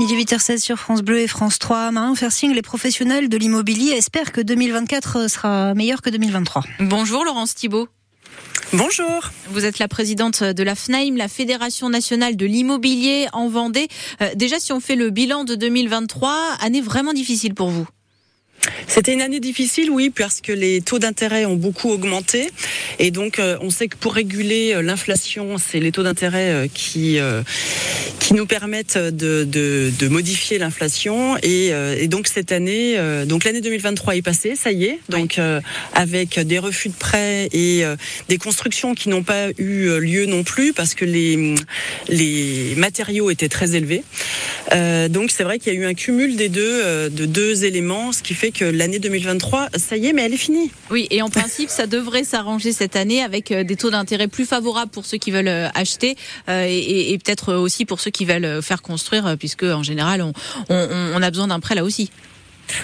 Il est 8h16 sur France Bleu et France 3. Marion Fersing, les professionnels de l'immobilier espèrent que 2024 sera meilleur que 2023. Bonjour Laurence Thibault. Bonjour. Vous êtes la présidente de la FNAIM, la Fédération nationale de l'immobilier en Vendée. Euh, déjà, si on fait le bilan de 2023, année vraiment difficile pour vous? C'était une année difficile, oui, parce que les taux d'intérêt ont beaucoup augmenté. Et donc, euh, on sait que pour réguler euh, l'inflation, c'est les taux d'intérêt euh, qui, qui nous permettent de, de, de modifier l'inflation. Et, et, donc, cette année, donc l'année 2023 est passée, ça y est. Donc, avec des refus de prêts et des constructions qui n'ont pas eu lieu non plus, parce que les, les matériaux étaient très élevés. donc, c'est vrai qu'il y a eu un cumul des deux, de deux éléments, ce qui fait que l'année 2023, ça y est, mais elle est finie. Oui, et en principe, ça devrait s'arranger cette année avec euh, des taux d'intérêt plus favorables pour ceux qui veulent euh, acheter euh, et, et peut-être aussi pour ceux qui veulent faire construire, puisque en général, on, on, on a besoin d'un prêt là aussi.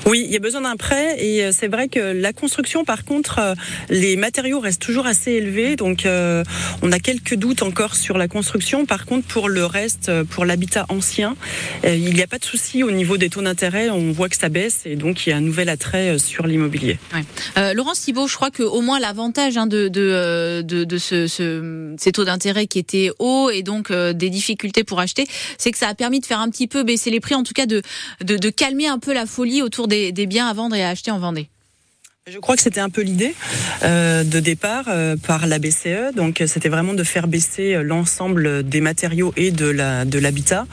Oui, il y a besoin d'un prêt et euh, c'est vrai que la construction, par contre, euh, les matériaux restent toujours assez élevés, donc euh, on a quelques doutes encore sur la construction. Par contre, pour le reste, pour l'habitat ancien, il n'y a pas de souci au niveau des taux d'intérêt. On voit que ça baisse et donc il y a un nouvel attrait sur l'immobilier. Ouais. Laurence Thibault, je crois que au moins l'avantage hein, de, de, de, de ce, ce, ces taux d'intérêt qui étaient hauts et donc des difficultés pour acheter, c'est que ça a permis de faire un petit peu baisser les prix, en tout cas de, de, de calmer un peu la folie autour autour des, des biens à vendre et à acheter en Vendée je crois que c'était un peu l'idée euh, de départ euh, par la BCE. Donc c'était vraiment de faire baisser euh, l'ensemble des matériaux et de la de l'habitat.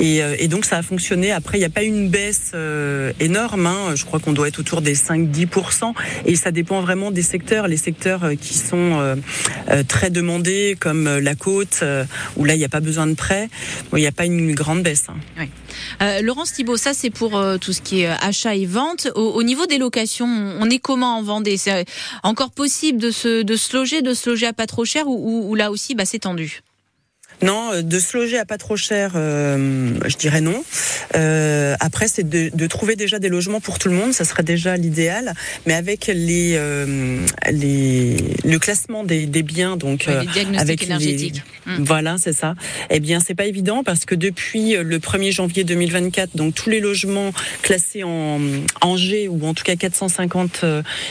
Et, euh, et, donc ça a fonctionné. Après il n'y a pas une baisse euh, énorme. Hein. Je crois qu'on doit être autour des 5-10%. Et ça dépend vraiment des secteurs. Les secteurs qui sont très demandés comme la côte où là il n'y a pas besoin de prêt. Bon, il n'y a pas une grande baisse. Hein. Oui. Laurence Thibault, ça c'est pour tout ce qui est achat et vente. Au, au niveau des locations, on est comment en Vendée? C'est encore possible de se, de se loger, de se loger à pas trop cher ou, ou, ou là aussi bah, c'est tendu? Non, euh, de se loger à pas trop cher, euh, je dirais non. Euh, après, c'est de, de, trouver déjà des logements pour tout le monde, ça serait déjà l'idéal. Mais avec les, euh, les le classement des, des biens, donc oui, les avec énergétiques. Les, mmh. Voilà, c'est ça. Eh bien, c'est pas évident parce que depuis le 1er janvier 2024, donc tous les logements classés en, en G ou en tout cas 450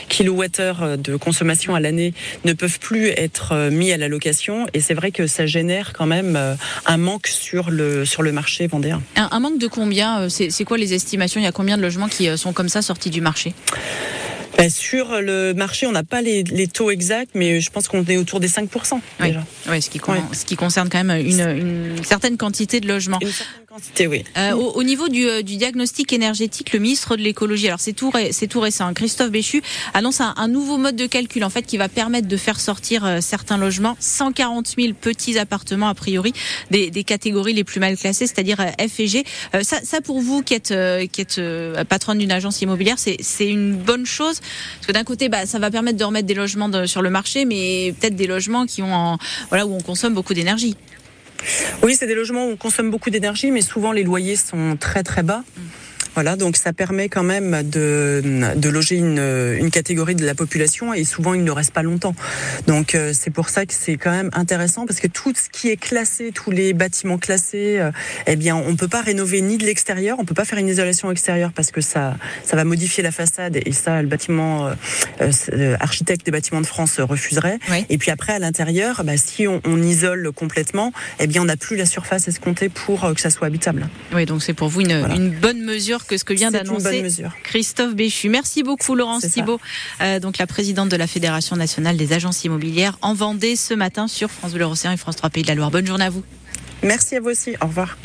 kWh de consommation à l'année ne peuvent plus être mis à la location. Et c'est vrai que ça génère quand même euh, un manque sur le, sur le marché vendéen. Un, un manque de combien euh, C'est quoi les estimations? Il y a combien de logements qui euh, sont comme ça sortis du marché? Ben sur le marché, on n'a pas les, les, taux exacts, mais je pense qu'on est autour des 5% oui. déjà. Oui, ce qui, ouais. ce qui concerne quand même une, une certaine quantité de logements. Une certaine Euh, au, au, niveau du, euh, du, diagnostic énergétique, le ministre de l'écologie, alors c'est tout, tout récent, Christophe Béchu annonce un, un, nouveau mode de calcul en fait qui va permettre de faire sortir euh, certains logements, 140 000 petits appartements a priori des, des catégories les plus mal classées, c'est-à-dire euh, F et G. ça, ça pour vous qui êtes qui êtes patronne d'une agence immobilière, c'est une bonne chose? Parce que d'un côté, bah, ça va permettre de remettre des logements de, sur le marché, mais peut-être des logements qui ont voilà où on consomme beaucoup d'énergie. Oui, c'est des logements où on consomme beaucoup d'énergie, mais souvent les loyers sont très très bas. Voilà, donc ça permet quand même de, de loger une, une, catégorie de la population et souvent il ne reste pas longtemps. Donc euh, c'est pour ça que c'est quand même intéressant parce que tout ce qui est classé, tous les bâtiments classés, euh, eh bien on peut pas rénover ni de l'extérieur, on peut pas faire une isolation extérieure parce que ça ça va modifier la façade et ça le bâtiment euh, euh architecte des bâtiments de France refuserait. Oui. Et puis après à l'intérieur, bah, si on, on, isole complètement, eh bien on n'a plus la surface escomptée pour que ça soit habitable. Oui, donc c'est pour vous une, voilà. une bonne mesure que ce que vient d'annoncer Christophe Béchu. Merci beaucoup Laurence Thibault, euh, donc la présidente de la Fédération nationale des agences immobilières en Vendée ce matin sur France Bleu Océan et France 3 Pays de la Loire. Bonne journée à vous. Merci à vous aussi. Au revoir.